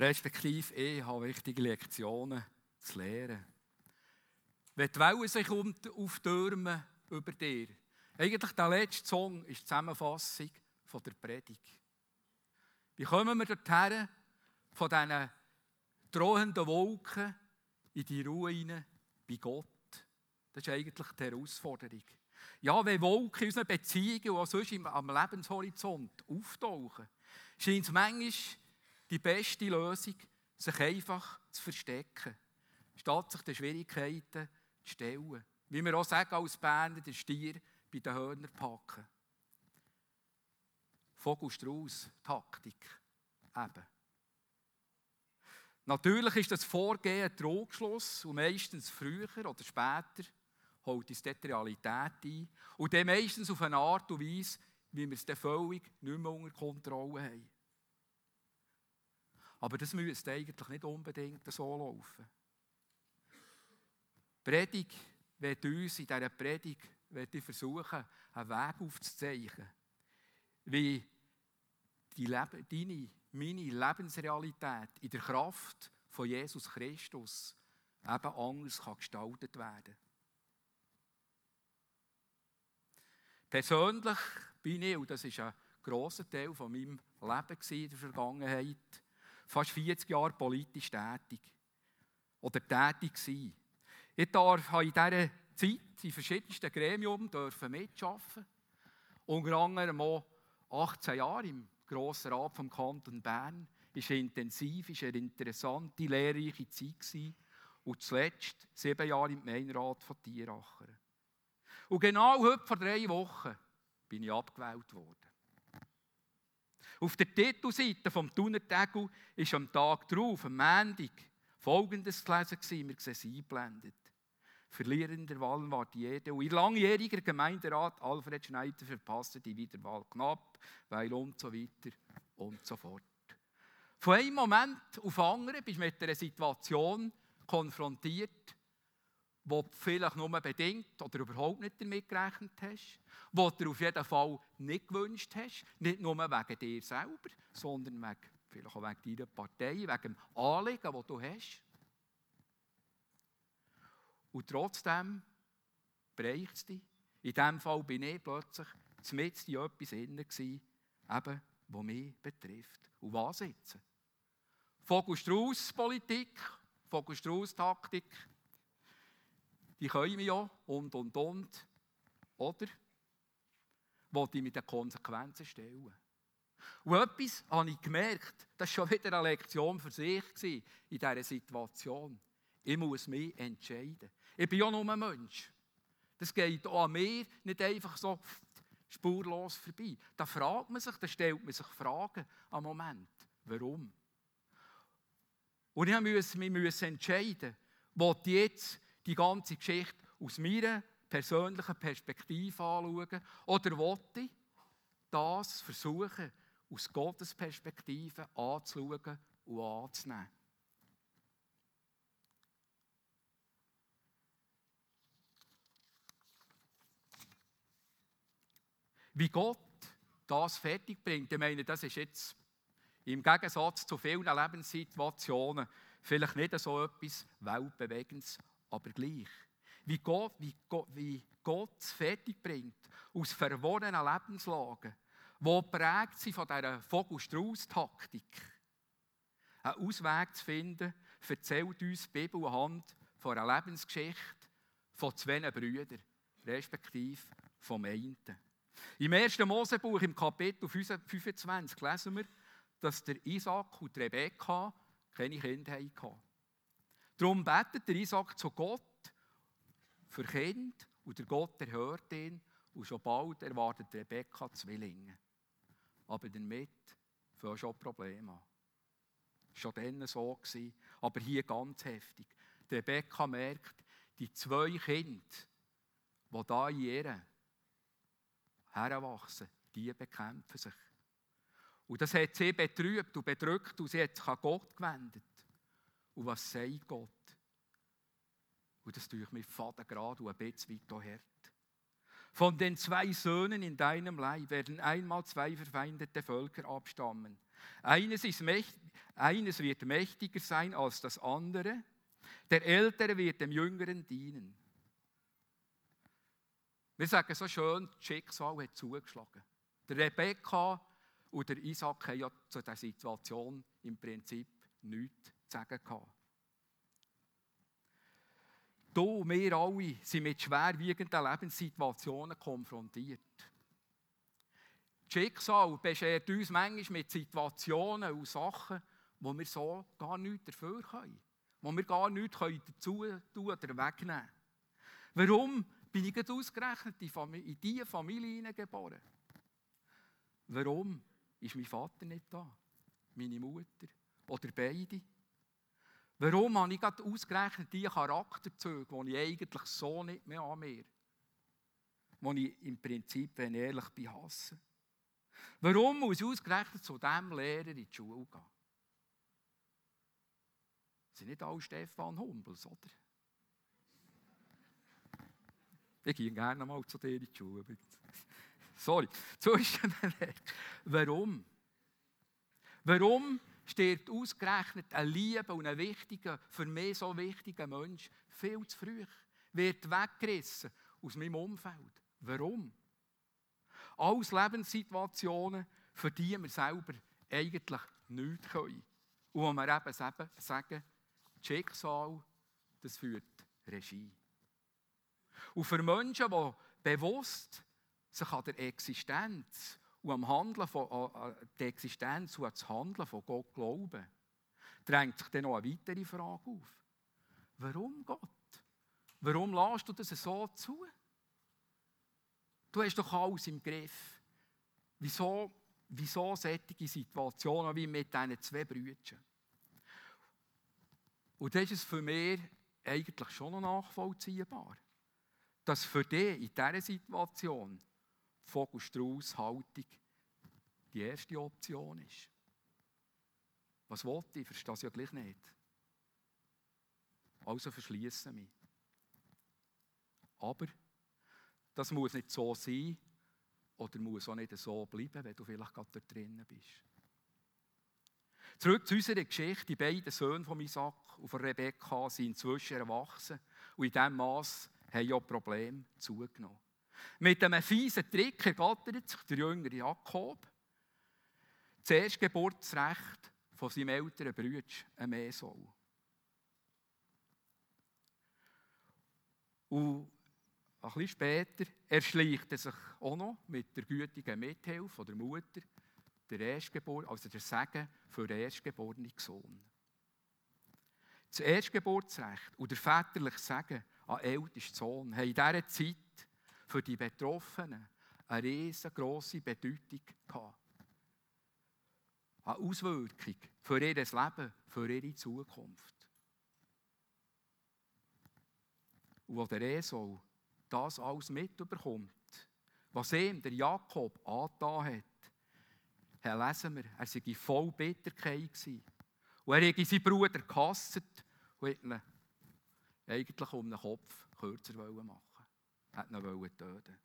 Respektive, ich habe wichtige Lektionen zu lernen. Wenn die Wellen sich auftürmen über dir, eigentlich der letzte Song ist die Zusammenfassung von der Predigt. Wie kommen wir dorthin, von diesen drohenden Wolken in die Ruhe hinein bei Gott? Das ist eigentlich die Herausforderung. Ja, wenn Wolken in unseren Beziehungen und sonst am Lebenshorizont auftauchen, scheint es manchmal die beste Lösung, sich einfach zu verstecken, statt sich den Schwierigkeiten zu stellen. Wie wir auch sagen als Berner, den Stier bei den Hörnern packen. Vogelstrauß-Taktik. Eben. Natürlich ist das Vorgehen ein Trugschluss und meistens früher oder später holt uns dort die Realität ein. Und dann meistens auf eine Art und Weise, wie wir es dann völlig nicht mehr unter Kontrolle haben. Aber das müsste eigentlich nicht unbedingt so laufen. Die Predigt wird uns in dieser Predigt ich versuchen, einen Weg aufzuzeichnen, wie die Lebe, deine, meine Lebensrealität in der Kraft von Jesus Christus eben anders kann gestaltet werden Persönlich bin ich, und das ist ein grosser Teil von meinem Leben in der Vergangenheit, fast 40 Jahre politisch tätig. Oder tätig gewesen. Ich darf in dieser Zeit in verschiedensten Gremien mitarbeiten. Unter anderem auch 18 Jahre im Grossen Rat vom Kanton Bern. Es war intensiv, eine interessante, lehrreiche Zeit. Gewesen. Und zuletzt sieben Jahre im Gemeinderat von Tieracher. Und genau heute vor drei Wochen bin ich abgewählt worden. Auf der Titelseite vom Thunertegel ist am Tag darauf, am Montag, folgendes gelesen wir sehen es eingeblendet. Verlierender Wahl war die EDU. Ihr langjähriger Gemeinderat Alfred Schneider verpasste die Wiederwahl knapp, weil und so weiter und so fort. Von einem Moment auf den anderen bist du mit einer Situation konfrontiert, wo du vielleicht nur bedingt oder überhaupt nicht damit gerechnet hast, wo du auf jeden Fall nicht gewünscht hast, nicht nur wegen dir selber, sondern wegen, vielleicht auch wegen deiner Partei, wegen dem Anliegen, das du hast. Und trotzdem bereicht es dich. In diesem Fall bin ich plötzlich mit in etwas inne eben, was mich betrifft. Und was jetzt? Vogel-Strauß-Politik, Vogel-Strauß-Taktik, die können ja und, und, und. Oder? Wollte ich mit den Konsequenzen stellen. Und etwas habe ich gemerkt, das war schon wieder eine Lektion für sich in dieser Situation. Ich muss mich entscheiden. Ich bin ja nur ein Mensch. Das geht auch an mir nicht einfach so spurlos vorbei. Da fragt man sich, da stellt man sich Fragen am Moment. Warum? Und ich musste mich entscheiden, will ich jetzt die ganze Geschichte aus meiner persönlichen Perspektive anschauen oder wollte ich das versuchen, aus Gottes Perspektive anzuschauen und anzunehmen? Wie Gott das fertig bringt, ich meine, das ist jetzt im Gegensatz zu vielen Lebenssituationen vielleicht nicht so etwas Weltbewegendes, aber gleich. Wie Gott, wie Gott, wie Gott es fertig bringt, aus verworrenen Lebenslagen, die prägt sind von dieser Vogelstrauß-Taktik, einen Ausweg zu finden, erzählt uns die Bibel anhand von einer Lebensgeschichte von zwei Brüdern, respektive vom einen. Im 1. Mosebuch, im Kapitel 25, lesen wir, dass der Isaac und Rebekka keine Kinder hatten. Darum betet der Isaac zu Gott für Kind und der Gott erhört ihn und schon bald erwartet Rebekka Zwillinge. Aber damit fangen schon Probleme an. Schon dann so gewesen, aber hier ganz heftig. Die Rebekka merkt, die zwei Kinder, die da heranwachsen, die bekämpfen sich. Und das hat sie betrübt und bedrückt und sie hat sich an Gott gewendet. Und was sagt Gott? Und das tue ich mit Faden gerade und ein bisschen weit hart. Von den zwei Söhnen in deinem Leib werden einmal zwei verfeindete Völker abstammen. Eines, eines wird mächtiger sein als das andere. Der Ältere wird dem Jüngeren dienen. Wir sagen so schön, das Schicksal hat zugeschlagen. Der Rebekka und der Isaac haben ja zu dieser Situation im Prinzip nichts zu sagen gehabt. Du, wir alle sind mit schwerwiegenden Lebenssituationen konfrontiert. Das Schicksal beschert uns manchmal mit Situationen und Sachen, wo wir so gar nichts dafür können. Wo wir gar nichts dazu tun oder wegnehmen Warum bin ich ausgerechnet in diese Familie geboren? Warum ist mein Vater nicht da? Meine Mutter? Oder beide? Warum habe ich gerade ausgerechnet diese Charakterzüge, die ich eigentlich so nicht mehr an mir, die ich im Prinzip, wenn ich ehrlich bin, hasse? Warum muss ich ausgerechnet zu diesem Lehrer in die Schule gehen? Sind nicht alle Stefan Humbels, oder? Ich gehe gerne mal zu dir in die Schule. Sorry, Warum? Warum stirbt ausgerechnet ein lieber und ein wichtiger, für mich so wichtiger Mensch viel zu früh, wird weggerissen aus meinem Umfeld. Warum? Alles Lebenssituationen, für die wir selber eigentlich nichts können. Und wo wir eben sagen, das Schicksal, das führt Regie. Und für Menschen, die bewusst sich an der Existenz und am Handeln von, an die Existenz und an das Handeln von Gott glauben, drängt sich dann noch eine weitere Frage auf. Warum Gott? Warum lässt du das so zu? Du hast doch alles im Griff. Wieso, wieso solche Situationen wie mit diesen zwei Brüdern? Und das ist für mich eigentlich schon noch nachvollziehbar, dass für dich in dieser Situation Vogelstrauß-Haltung die erste Option ist. Was wollte ich? Verstehe es ja gleich nicht. Also verschließe mich. Aber das muss nicht so sein oder muss auch nicht so bleiben, wenn du vielleicht gerade da drinnen bist. Zurück zu unserer Geschichte. Die beiden Söhne von Isaac und von Rebekka sind inzwischen erwachsen und in diesem Maß haben ja Probleme zugenommen. Mit einem fiesen Trick ergattert sich der jüngere Jakob das Erstgeburtsrecht von seinem älteren Bruder, einem Esau. Und ein bisschen später erschleicht er sich auch noch mit der gütigen Mithilfe der Mutter, der Erstgeburt, also der Segen für den erstgeborenen Sohn. Das Erstgeburtsrecht und der väterliche Segen an ältesten Sohn haben in dieser Zeit für die Betroffenen eine riesengroße Bedeutung gehabt. Eine Auswirkung für ihr Leben, für ihre Zukunft. Und wo der Esau das alles mitbekommt, was ihm der Jakob angetan hat, lesen wir, er sei voll Bitterkeit gewesen. Und er hätte seinen Bruder gehasst und ihn eigentlich um den Kopf kürzer machen hat ihn töten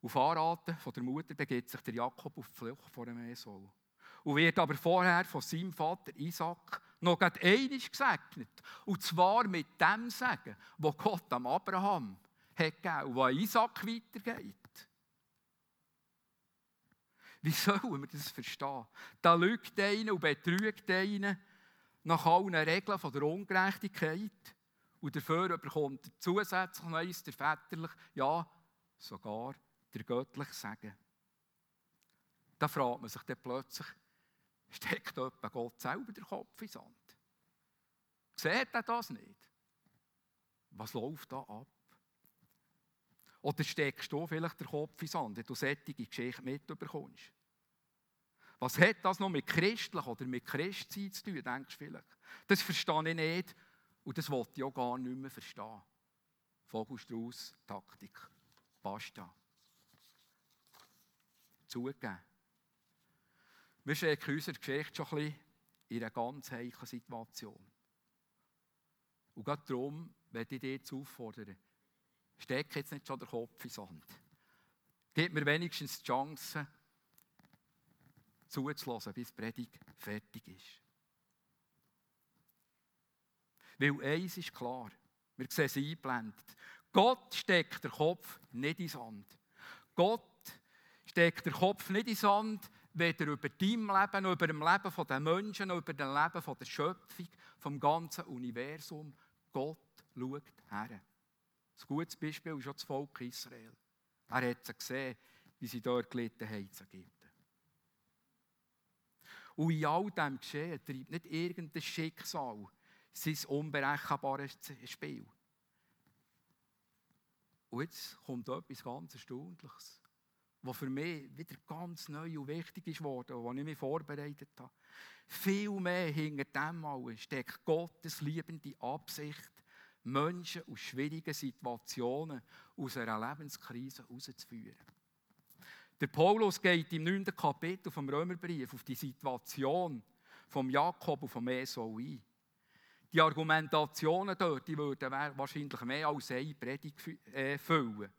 Auf Anraten von der Mutter begeht sich der Jakob auf die Flucht vor dem Esau. Und wird aber vorher von seinem Vater Isaac noch einmal gesegnet. Und zwar mit dem Segen, wo Gott am Abraham hat gegeben und wo Isaac weitergeht. Wie sollen wir das verstehen? Da lügt einer und betrügt einer nach allen Regeln der Ungerechtigkeit. Und dafür bekommt er zusätzlich noch eins, der väterlich, ja, sogar der göttliche Segen. Da fragt man sich dann plötzlich, steckt etwa Gott selber den Kopf in Sand? Seht er das nicht? Was läuft da ab? Oder steckst du vielleicht den Kopf in Sand, wenn du solche Geschichte mitbekommst? Was hat das noch mit christlich oder mit Christsein zu tun, denkst du vielleicht? Das verstehe ich nicht. Und das wollte ich auch gar nicht mehr verstehen. Vogelstrauß, Taktik. Basta. Zugegeben. Wir stecken in unserer Geschichte schon ein bisschen in einer ganz heiklen Situation. Und gerade darum werde ich dich jetzt auffordern, steck jetzt nicht schon den Kopf in den Sand. Gib mir wenigstens die Chance, zuzulassen, bis die Predigt fertig ist. Weil eins ist klar, wir sehen es eingeblendet. Gott steckt den Kopf nicht in Sand. Gott steckt den Kopf nicht in Sand, weder über dein Leben, noch über das Leben der Menschen, noch über das Leben der Schöpfung, vom ganzen Universum. Gott schaut her. Ein gutes Beispiel ist auch das Volk Israel. Er hat sie gesehen, wie sie dort gelitten haben zu Ägypten. Und in all dem Geschehen treibt nicht irgendein Schicksal sein unberechenbares Spiel. Und jetzt kommt etwas ganz Erstaunliches, was für mich wieder ganz neu und wichtig ist worden, was ich mich vorbereitet habe. Viel mehr hinter dem allen steckt Gottes liebende Absicht, Menschen aus schwierigen Situationen aus einer Lebenskrise herauszuführen. Der Paulus geht im 9. Kapitel vom Römerbrief auf die Situation von Jakob und vom Esau ein. Die Argumentationen dort die würden wahrscheinlich mehr als eine Predigt äh, füllen.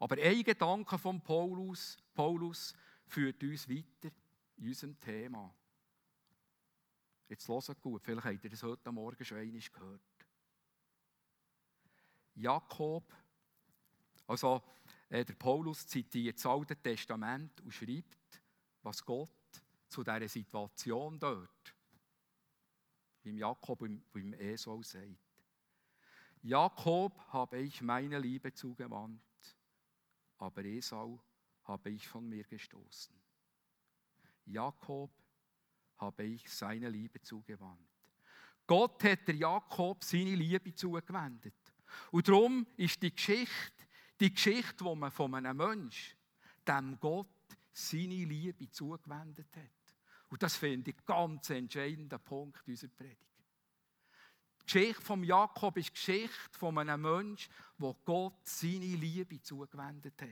Aber ein Gedanke von Paulus, Paulus führt uns weiter in unserem Thema. Jetzt hört gut, vielleicht habt ihr das heute Morgen schon einmal gehört. Jakob, also äh, der Paulus zitiert das Alte Testament und schreibt, was Gott zu dieser Situation dort, beim Jakob und beim Esau sagt. Jakob habe ich meine Liebe zugewandt, aber Esau habe ich von mir gestoßen. Jakob habe ich seine Liebe zugewandt. Gott hat der Jakob seine Liebe zugewendet. Und darum ist die Geschichte, die Geschichte, wo man von einem Menschen, dem Gott seine Liebe zugewendet hat. Und das finde ich ganz entscheidender Punkt unserer Predigt. Die Geschichte von Jakob ist die Geschichte von einem Menschen, wo Gott seine Liebe zugewendet hat.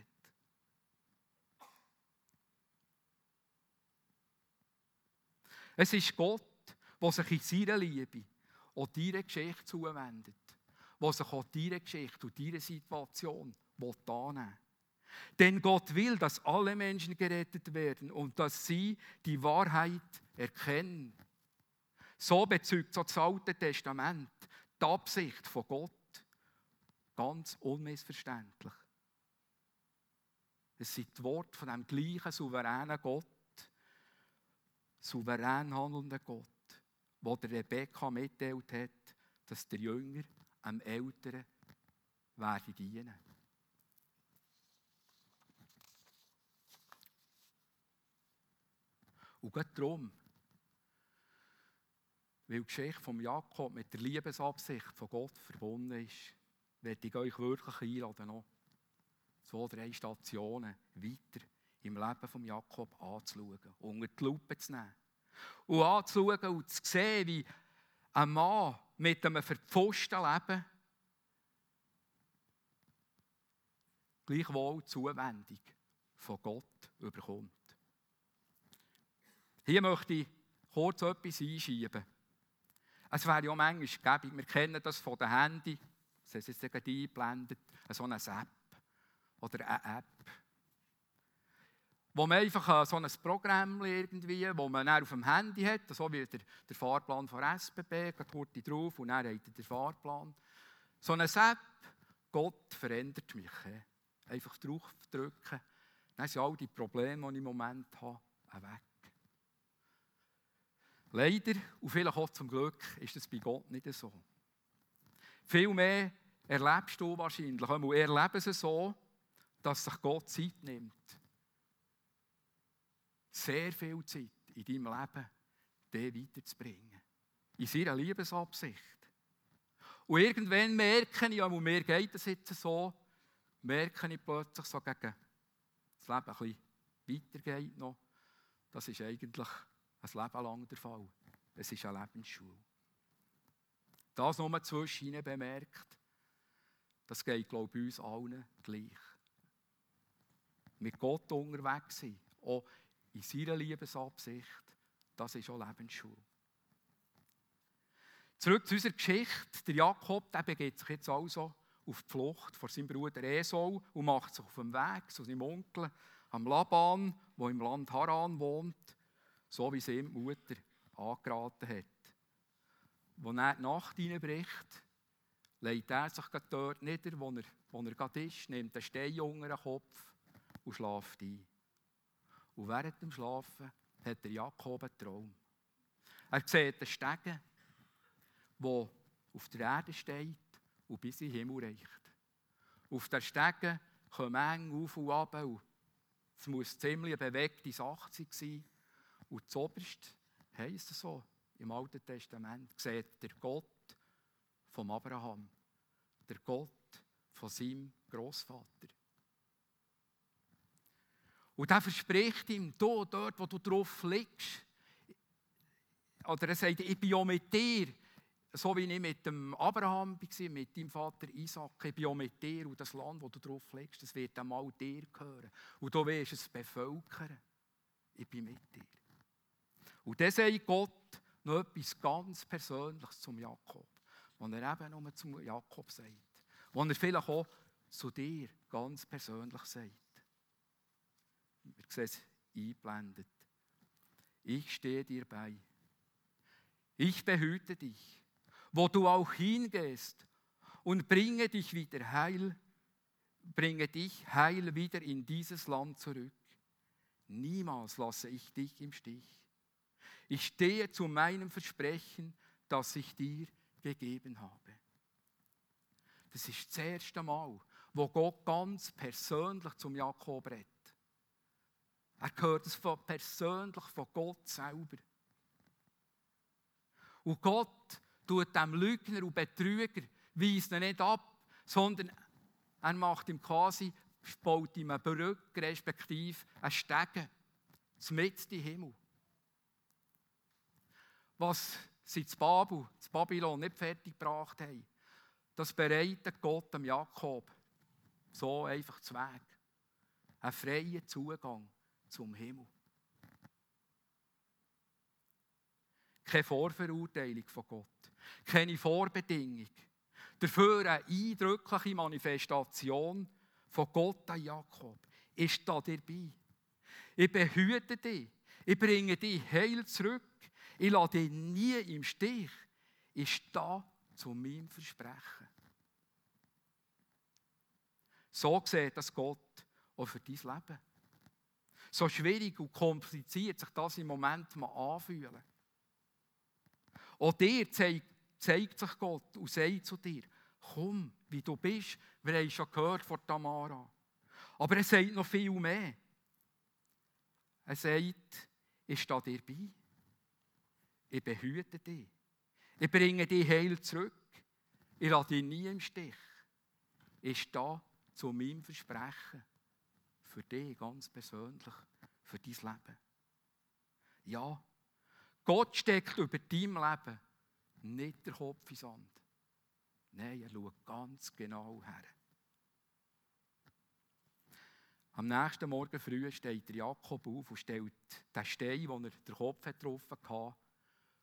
Es ist Gott, der sich in seiner Liebe auch deiner Geschichte zuwendet der sich auch deine Geschichte und deine Situation annehmen will. Denn Gott will, dass alle Menschen gerettet werden und dass sie die Wahrheit erkennen. So bezeugt so das Alte Testament die Absicht von Gott ganz unmissverständlich. Es sind die Worte von dem gleichen souveränen Gott, souverän handelnden Gott, wo der Rebekka mitteilt hat, dass der Jünger am Älteren werde dienen. Und gerade darum, weil die Geschichte von Jakob mit der Liebesabsicht von Gott verbunden ist, werde ich euch wirklich einladen, noch zwei, drei Stationen weiter im Leben von Jakob anzuschauen, unter die Lupe zu nehmen. Und anzuschauen und zu sehen, wie ein Mann mit einem verpfuschten Leben gleichwohl Zuwendung von Gott überkommt. Hier möchte ich kurz etwas einschieben. Es wäre ja manchmal gäbig, wir kennen das von den Handys, das ist jetzt eingeblendet, so eine App oder eine App wo man einfach so ein Programm irgendwie, wo man auf dem Handy hat, so wie der, der Fahrplan von SBB, geht kurz drauf und dann hat er den Fahrplan. So eine App, Gott verändert mich. Einfach drauf drücken, dann sind all die Probleme, die ich im Moment habe, weg. Leider, und vielleicht auch zum Glück, ist das bei Gott nicht so. Vielmehr erlebst du wahrscheinlich, wir erleben es so, dass sich Gott Zeit nimmt sehr viel Zeit in deinem Leben, den weiterzubringen. In seiner Liebesabsicht. Und irgendwann merke ich, ja, mir geht es jetzt so, merke ich plötzlich so gegen das Leben ein bisschen weitergeht noch. Das ist eigentlich ein Leben lang der Fall. Es ist eine Lebensschule. Das nur zwischen bemerkt, das geht, glaube ich, uns allen gleich. Mit Gott unterwegs sein, auch in seiner Liebesabsicht, das ist auch Lebensschule. Zurück zu unserer Geschichte. Der Jakob der begeht sich jetzt also auf die Flucht vor seinem Bruder Esau und macht sich auf dem Weg zu seinem Onkel am Laban, wo im Land Haran wohnt, so wie sie ihm die Mutter angeraten hat. Als er die Nacht hineinbricht, legt er sich dort nieder, wo er, wo er gerade ist, nimmt einen Stein unter den Kopf und schläft ein. Und während dem Schlafen hat der Jakob einen Traum. Er sieht einen Stegen, der auf der Erde steht und bis in den Himmel reicht. Auf der Stege kommen eng auf und ab es muss ziemlich eine bewegte Sache sein. Und zuoberst heisst es so, im Alten Testament, sieht der Gott vom Abraham, der Gott von seinem Großvater. Und er verspricht ihm, du, dort, wo du drauf liegst, oder er sagt, ich bin auch mit dir, so wie ich mit dem Abraham war, mit deinem Vater Isaac, ich bin auch mit dir und das Land, wo du drauf liegst, das wird einmal dir gehören. Und du wirst es bevölkern. Ich bin mit dir. Und dann sagt Gott noch etwas ganz Persönliches zum Jakob, was er eben nur zum Jakob sagt. Was er vielleicht auch zu dir ganz persönlich sagt. Wir sehen es eingeblendet. Ich stehe dir bei. Ich behüte dich wo du auch hingehst und bringe dich wieder heil, bringe dich heil wieder in dieses Land zurück. Niemals lasse ich dich im Stich. Ich stehe zu meinem Versprechen, das ich dir gegeben habe. Das ist das erste Mal, wo Gott ganz persönlich zum Jakob redet. Er hört es persönlich von Gott selber. Und Gott tut dem Lügner und Betrüger, weist ihn nicht ab, sondern er macht ihm quasi, baut ihm eine Brücke, respektive einen Stegen, mit in Himmel. Was sie zu Babel, zu Babylon nicht fertig gebracht haben, das bereitet Gott dem Jakob so einfach zu Weg. Einen freien Zugang zum Himmel. Keine Vorverurteilung von Gott keine Vorbedingung. Dafür eine eindrückliche Manifestation von Gott an Jakob. Ist da dabei. Ich behüte dich. Ich bringe dich heil zurück. Ich lasse dich nie im Stich. Ist da zu meinem Versprechen. So sieht das Gott auch für dein Leben. So schwierig und kompliziert sich das im Moment mal anfühlen. Auch dir zeigt zeigt sich Gott und sagt zu dir, komm, wie du bist. Wir haben schon gehört von Tamara. Aber er sagt noch viel mehr. Er sagt, ich stehe dir bei. Ich behüte dich. Ich bringe dich heil zurück. Ich lasse dich nie im Stich. Ich stehe zu meinem Versprechen. Für dich ganz persönlich, für dein Leben. Ja, Gott steckt über dein Leben nicht der Kopf in Sand. Nein, er schaut ganz genau her. Am nächsten Morgen früh steht Jakob auf und stellt den Stein, den er den Kopf getroffen hatte,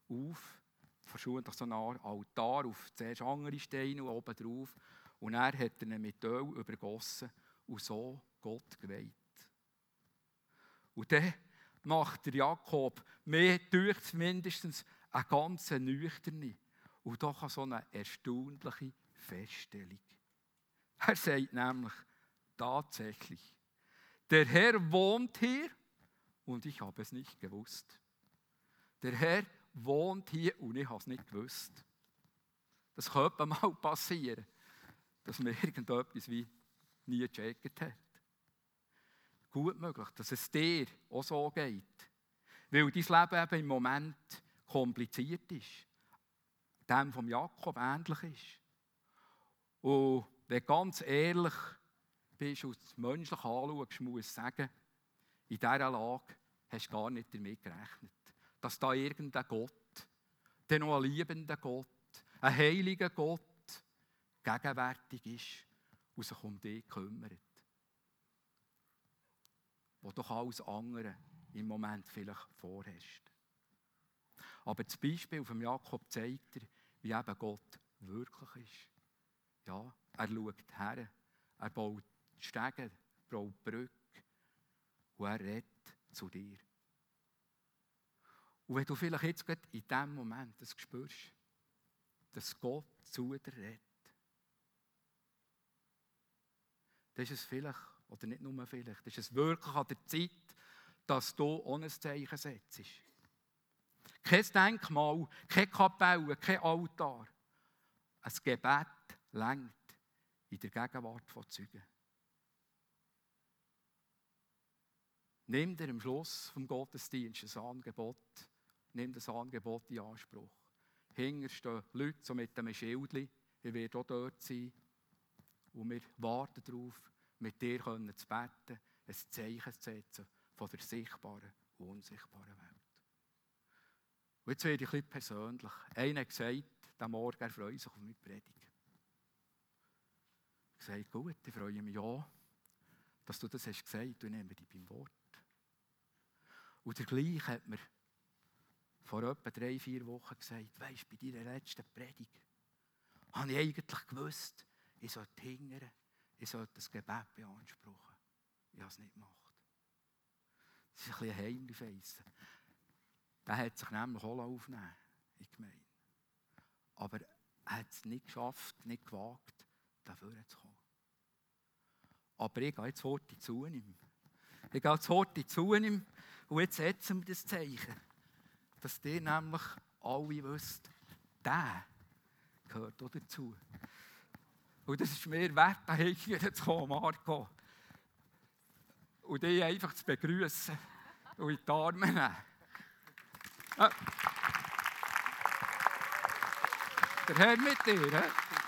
auf. Verschwunden so eine Art Altar auf zuerst andere Steine und oben drauf. Und er hat ihn mit Öl übergossen und so Gott geweiht. Und dann macht der Jakob mehr durch mindestens eine ganz nüchterne und doch so eine erstaunliche Feststellung. Er sagt nämlich tatsächlich, der Herr wohnt hier und ich habe es nicht gewusst. Der Herr wohnt hier und ich habe es nicht gewusst. Das könnte mal passieren, dass man irgendetwas wie nie gecheckt hat. Gut möglich, dass es dir auch so geht. Weil dein Leben eben im Moment kompliziert ist, dem vom Jakob ähnlich ist. Und wenn du ganz ehrlich bist und es menschlich anschaust, muss ich sagen, in dieser Lage hast du gar nicht damit gerechnet, dass da irgendein Gott, der noch ein liebender Gott, ein heiliger Gott, gegenwärtig ist und sich um dich kümmert. Wo doch alles andere im Moment vielleicht vorherrscht. Aber das Beispiel von Jakob zeigt dir, wie eben Gott wirklich ist. Ja, er schaut her, er baut Stege, baut Brücke und er redet zu dir. Und wenn du vielleicht jetzt gerade in diesem Moment das spürst, dass Gott zu dir redet, dann ist es vielleicht, oder nicht nur vielleicht, ist es wirklich an der Zeit, dass du ohne Zeichen setzt. Kein Denkmal, keine Kapelle, kein Altar. Ein Gebet längt in der Gegenwart von Zeugen. Nimm dir am Schluss vom Gottesdienst ein Angebot, nimm das Angebot in Anspruch. Hinter stehen Leute so mit einem Schild, ich werde auch dort sein. Und wir warten darauf, mit dir zu beten, ein Zeichen zu setzen von der sichtbaren und unsichtbaren Welt. Und jetzt werde ich ein persönlich. Einer hat gesagt, der Morgen, er freut sich auf meine Predigt. Ich habe gesagt, gut, ich freue mich ja, dass du das hast gesagt und nehme dich beim Wort. Und der gleiche hat mir vor etwa drei, vier Wochen gesagt, weisst bei deiner letzten Predigt habe ich eigentlich gewusst, ich sollte hingern, ich sollte das Gebet beanspruchen. Ich habe es nicht gemacht. Das ist ein bisschen Heimlichfeissen. Der hat sich nämlich auch aufnehmen die Gemeinde. Aber er hat es nicht geschafft, nicht gewagt, dafür zu kommen. Aber ich gehe jetzt heute zu ihm. Ich gehe jetzt heute zu ihm und jetzt setzen wir das Zeichen, dass ihr nämlich alle wisst, der gehört auch dazu. Und das ist mir wert, zu kommen, Marco und die einfach zu begrüßen und in die Arme nehmen. Der Herr mit dir. He?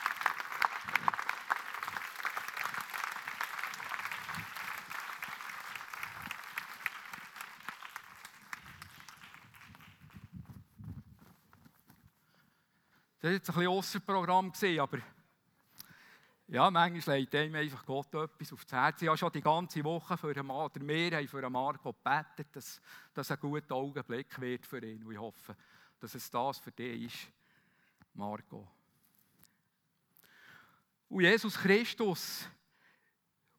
War jetzt ein bisschen Ausserprogramm, aber ja, manchmal legt einem einfach Gott etwas aufs Herz. Ich habe schon die ganze Woche für einen Mann, oder wir haben für einen Marco gebetet, dass das ein guter Augenblick wird für ihn. Und ich hoffe, dass es das für dich ist, Marco. Und Jesus Christus,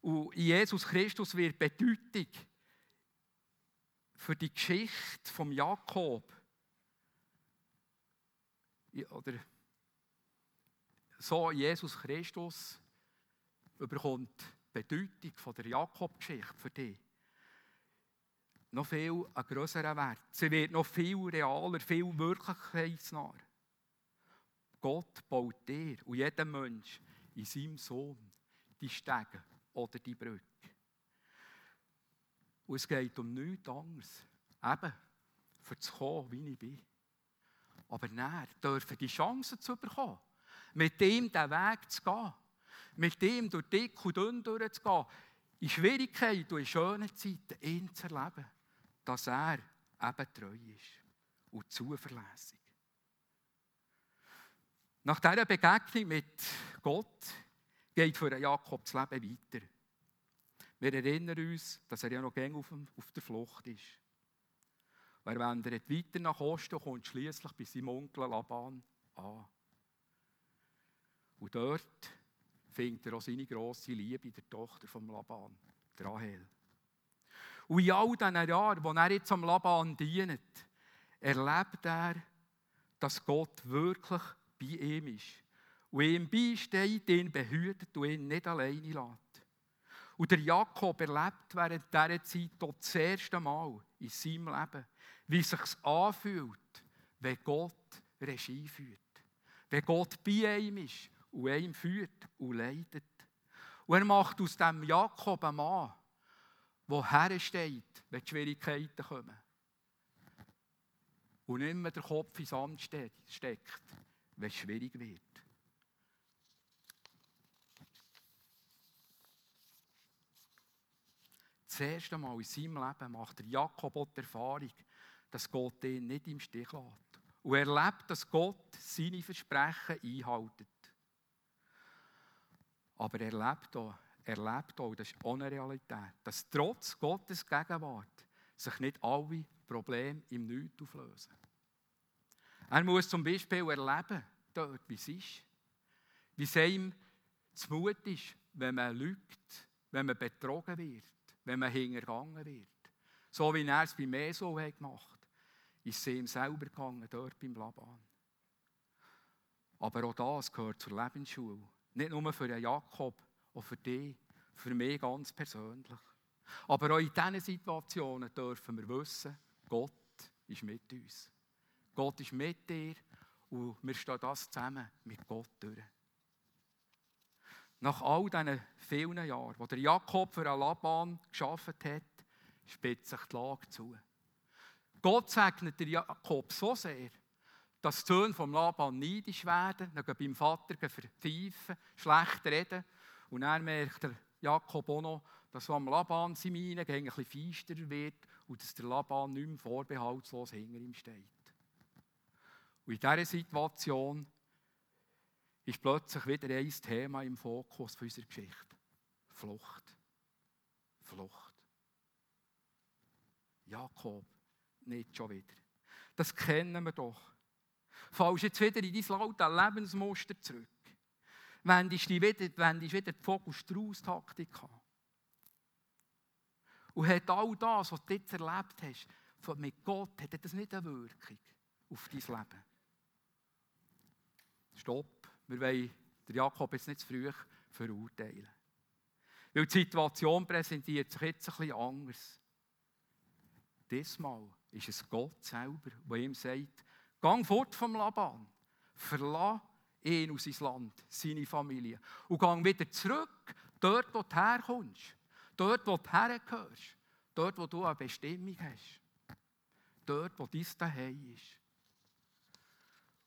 und in Jesus Christus wird Bedeutung für die Geschichte von Jakob, oder so Jesus Christus überkommt die Bedeutung von der Jakob-Geschichte für dich noch viel einen Wert. Sie wird noch viel realer, viel wirklichkeitsnah. Gott baut dir und jedem Mensch in seinem Sohn die Stege oder die Brücke. Und es geht um nichts anderes. Eben, für zu kommen, wie ich bin. Aber näher dürfen die Chance zu bekommen, mit ihm den Weg zu gehen mit ihm durch dick und dünn durchzugehen, in Schwierigkeiten und in schönen Zeiten ihn zu erleben, dass er eben treu ist und zuverlässig. Nach dieser Begegnung mit Gott geht für Jakob das Leben weiter. Wir erinnern uns, dass er ja noch gäng auf, auf der Flucht ist. Er weiter nach Osten und kommt schließlich bei seinem Onkel Laban an. Und dort findet er auch seine grosse Liebe der Tochter von Laban, Rahel. Und in all diesen Jahren, wo er jetzt am Laban dient, erlebt er, dass Gott wirklich bei ihm ist. Und ihm beisteht, ihn behütet und ihn nicht alleine lässt. Und der Jakob erlebt während dieser Zeit das erste Mal in seinem Leben, wie es sich anfühlt, wenn Gott Regie führt. Wenn Gott bei ihm ist und ihm führt und leitet. Und er macht aus dem Jakob einen Mann, der hersteht, wenn Schwierigkeiten kommen. Und nicht mehr der Kopf ins Sand steckt, wenn es schwierig wird. Das erste Mal in seinem Leben macht Jakob auch die Erfahrung, dass Gott ihn nicht im Stich lässt. Und er erlebt, dass Gott seine Versprechen einhält. Aber er lebt auch, er lebt auch, das ist auch Realität, dass trotz Gottes Gegenwart sich nicht alle Probleme im Nichts auflösen. Er muss zum Beispiel erleben, dort, wie es ist. Wie es einem zu Mut ist, wenn man lügt, wenn man betrogen wird, wenn man hintergangen wird. So wie er es bei Meso hat gemacht ist es ihm selber gegangen, dort beim Laban. Aber auch das gehört zur Lebensschule. Nicht nur für den Jakob, auch für dich, für mich ganz persönlich. Aber auch in diesen Situationen dürfen wir wissen, Gott ist mit uns. Gott ist mit dir und wir stehen das zusammen mit Gott durch. Nach all diesen vielen Jahren, wo der Jakob für Laban geschaffen hat, spitzt sich die Lage zu. Gott segnet der Jakob so sehr, dass die Söhne vom Laban neidisch werden, dann beim Vater verpfeifen, schlecht reden. Und dann merkt der Jakob auch noch, dass am Laban seine Miene ein bisschen feister wird und dass der Laban nicht mehr vorbehaltslos hinter ihm steht. Und in dieser Situation ist plötzlich wieder ein Thema im Fokus unserer Geschichte. Flucht. Flucht. Jakob, nicht schon wieder. Das kennen wir doch. Fallst jetzt wieder in dein laute Lebensmuster zurück. Wendest du wieder, wieder die Vogel-Strauß-Taktik an. Und hat all das, was du jetzt erlebt hast, mit Gott, hat das nicht eine Wirkung auf dein Leben? Stopp, wir wollen den Jakob jetzt nicht zu früh verurteilen. Weil die Situation präsentiert sich jetzt ein bisschen anders. Diesmal ist es Gott selber, der ihm sagt, gang fort vom Laban, verlass ihn aus sein Land, seine Familie und gang wieder zurück, dort wo du herkommst. Dort, wo du hergehörst. Dort, wo du eine Bestimmung hast. Dort, wo dein Daheim ist.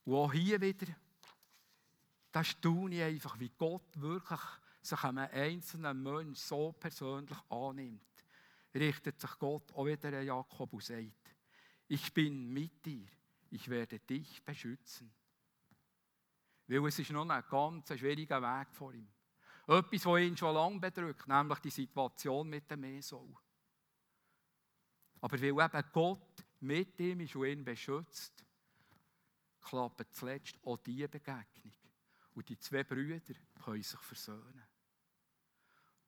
Und auch hier wieder, da staune ich einfach, wie Gott wirklich sich einem einzelnen Menschen so persönlich annimmt. Richtet sich Gott auch wieder an Jakob und sagt, ich bin mit dir, ich werde dich beschützen. Weil es ist noch ein ganz schwieriger Weg vor ihm. Etwas, was ihn schon lange bedrückt, nämlich die Situation mit dem Esau. Aber weil eben Gott mit ihm ist und ihn beschützt, klappt zuletzt auch diese Begegnung. Und die zwei Brüder können sich versöhnen.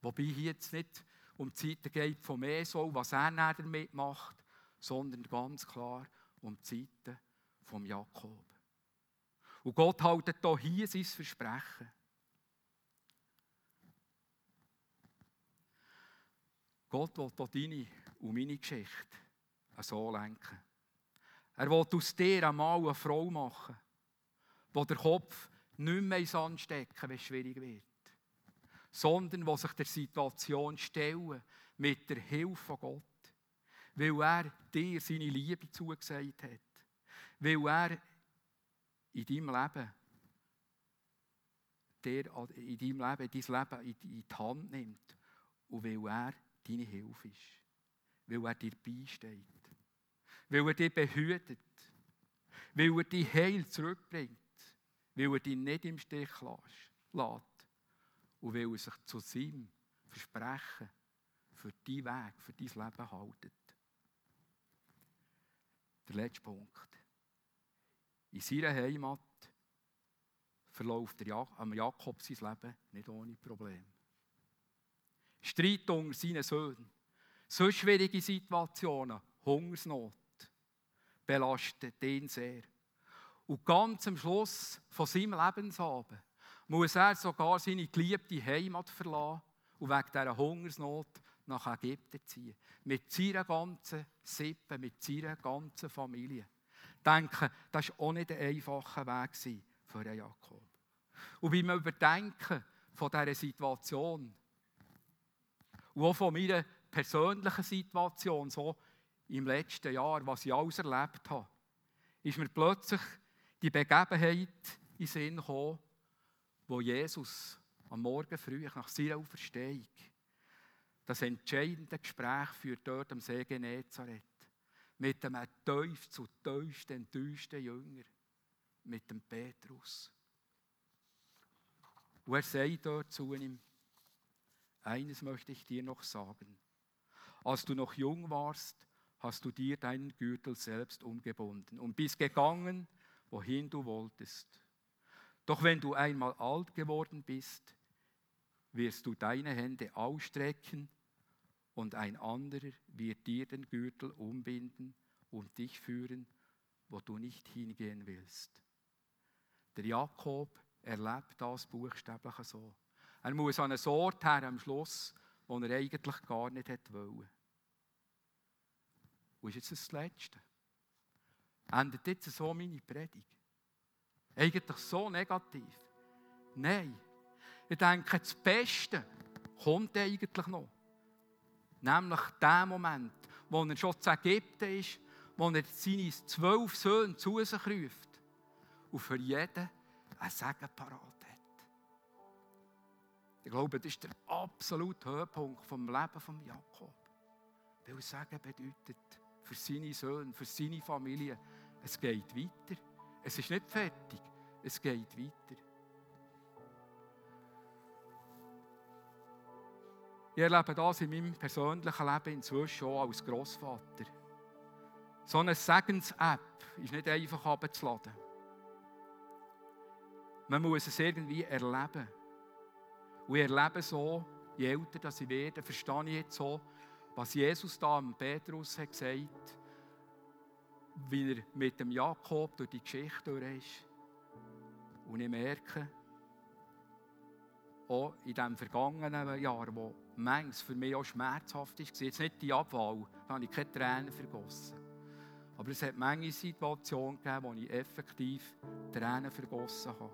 Wobei hier jetzt nicht um die Zeiten geht vom Esau, was er damit macht, sondern ganz klar um die Zeiten vom Jakob. Und Gott hält hier sein Versprechen. Gott will auch deine und meine Geschichte so lenken. Er will aus dir einmal eine Frau machen, wo der Kopf nicht mehr ins Sand stecken, wenn es schwierig wird, sondern wo sich der Situation stellen mit der Hilfe von Gott, weil er dir seine Liebe zugesagt hat, weil er in deinem Leben dir, in deinem Leben, dein Leben in die Hand nimmt und weil er deine Hilfe ist. Weil er dir beisteht. Weil er dich behütet. Weil er dich heil zurückbringt. Weil er dich nicht im Stich lässt. Und weil er sich zu seinem Versprechen für deinen Weg, für dein Leben haltet. Der letzte Punkt. In seiner Heimat verläuft am Jakob sein Leben nicht ohne Probleme. Streit unter seinen Söhnen. So schwierige Situationen, Hungersnot, belastet ihn sehr. Und ganz am Schluss von seinem Lebensabend muss er sogar seine geliebte Heimat verlassen und wegen dieser Hungersnot nach Ägypten ziehen. Mit seiner ganzen Sippe, mit seiner ganzen Familie. Ich denke, das war auch nicht ein einfacher Weg für Jakob. Und beim Überdenken von dieser Situation und auch von meiner persönlichen Situation, so im letzten Jahr, was ich alles erlebt habe, ist mir plötzlich die Begebenheit in den Sinn gekommen, wo Jesus am Morgen früh nach seiner Auferstehung das entscheidende Gespräch führt dort am See Genezareth mit dem tief zu tiefsten, enttäuschten Jünger, mit dem Petrus. Und er sagt dort zu ihm, eines möchte ich dir noch sagen. Als du noch jung warst, hast du dir deinen Gürtel selbst umgebunden und bist gegangen, wohin du wolltest. Doch wenn du einmal alt geworden bist, wirst du deine Hände ausstrecken und ein anderer wird dir den Gürtel umbinden und dich führen, wo du nicht hingehen willst. Der Jakob erlebt das buchstäblich so. Er muss an einen Ort her am Schluss, wo er eigentlich gar nicht wollen. Und ist jetzt das Letzte? Endet jetzt so meine Predigt? Eigentlich so negativ? Nein. Ich denke, das Beste kommt eigentlich noch. Nämlich der Moment, wo er schon zu Ägypten ist, wo er seine zwölf Söhne zu sich ruft und für jeden ein Segen parat hat. Ich glaube, das ist der absolute Höhepunkt vom Leben von Jakob. Weil Segen bedeutet für seine Söhne, für seine Familie, es geht weiter. Es ist nicht fertig, es geht weiter. Ich erlebe das in meinem persönlichen Leben inzwischen auch als Großvater. So eine Segens-App ist nicht einfach abzuladen. Man muss es irgendwie erleben. Und ich erlebe so, je älter ich werde, verstehe ich jetzt so, was Jesus da am Petrus hat gesagt, wie er mit dem Jakob durch die Geschichte durch ist. Und ich merke, auch in diesem vergangenen Jahr, wo manches für mich auch schmerzhaft ist. Jetzt nicht die Abwahl, da habe ich keine Tränen vergossen. Aber es hat manche Situationen gegeben, wo ich effektiv Tränen vergossen habe.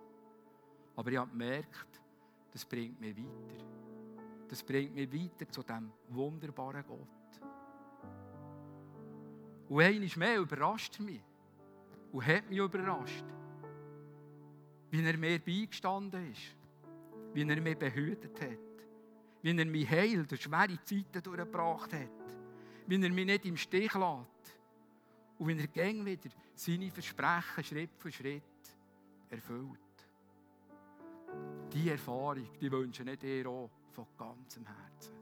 Aber ich habe gemerkt, das bringt mich weiter. Das bringt mich weiter zu diesem wunderbaren Gott. Und einmal mehr überrascht mich. Und hat mich überrascht. Wie er mir beigestanden ist. Wie er mich behütet hat wie er mich heilt und schwere Zeiten durchgebracht hat, wie er mich nicht im Stich lässt und wie er gäng wieder seine Versprechen Schritt für Schritt erfüllt. Diese Erfahrung, die wünsche ich dir auch von ganzem Herzen.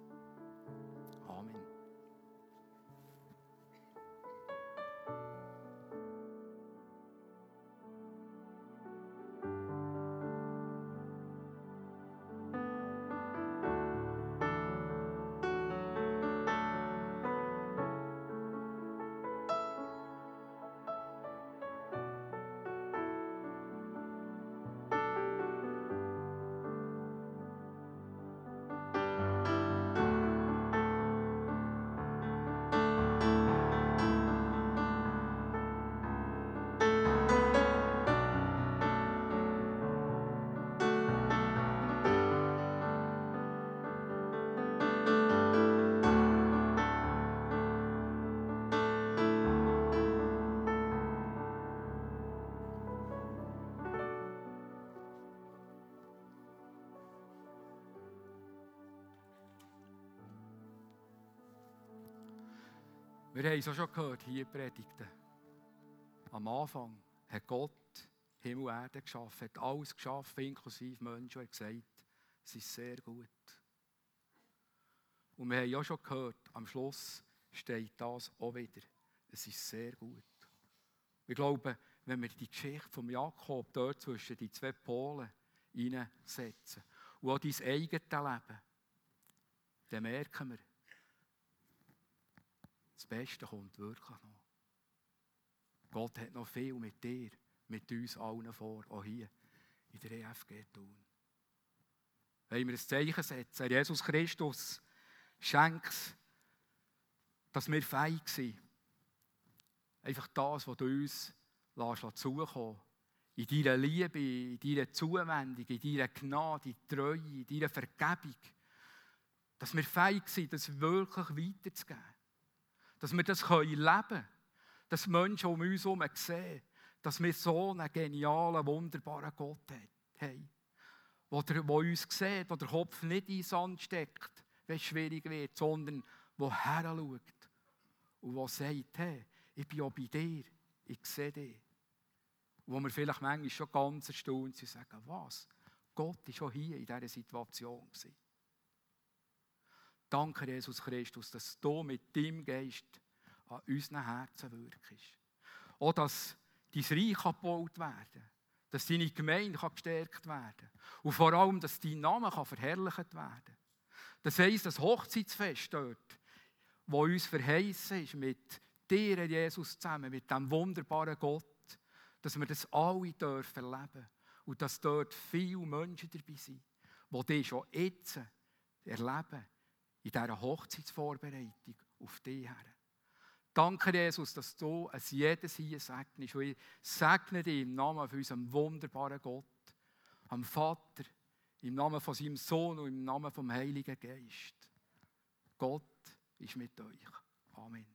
Wir haben es auch schon gehört, hier Predigten. Am Anfang hat Gott Himmel und Erde geschaffen, hat alles geschaffen, inklusive Menschen, und hat gesagt, es ist sehr gut. Und wir haben ja schon gehört, am Schluss steht das auch wieder. Es ist sehr gut. Ich glaube, wenn wir die Geschichte von Jakob dort zwischen die zwei Polen hineinsetzen und auch dein eigenes Leben, dann merken wir, das Beste kommt wirklich noch. Gott hat noch viel mit dir, mit uns allen vor, auch hier in der EFG tun. Wenn wir ein Zeichen setzen, Jesus Christus, schenkt dass wir feig sind. Einfach das, was du uns lässt, zukommen in deiner Liebe, in deiner Zuwendung, in deiner Gnade, in Treue, in deiner Vergebung. Dass wir feig sind, das wirklich weiterzugeben. Dass wir das leben können. Dass Menschen um uns herum sehen, dass wir so einen genialen, wunderbaren Gott haben. Der, uns sieht, der den Kopf nicht in den Sand steckt, wenn es schwierig wird, sondern der her schaut und der sagt, hey, ich bin auch bei dir, ich sehe dich. Wo wir vielleicht manchmal schon ganz erstaunt sind und sagen, was? Gott war schon hier in dieser Situation. Gewesen. Danke, Jesus Christus, dass du mit deinem Geist an unseren Herzen wirkst. Auch, dass dein Reich gebaut werden dass deine Gemeinde gestärkt werden kann. Und vor allem, dass dein Name verherrlicht werden kann. Das heisst, das Hochzeitsfest dort, wo uns verheißen ist, mit dir, Jesus, zusammen, mit diesem wunderbaren Gott, dass wir das alle dürfen erleben und dass dort viele Menschen dabei sind, die dich schon jetzt erleben, in dieser Hochzeitsvorbereitung auf dich her. Danke, Jesus, dass du es jedes hier segnest. Und ich segne dich im Namen von unserem wunderbaren Gott, am Vater, im Namen von seinem Sohn und im Namen vom Heiligen Geist. Gott ist mit euch. Amen.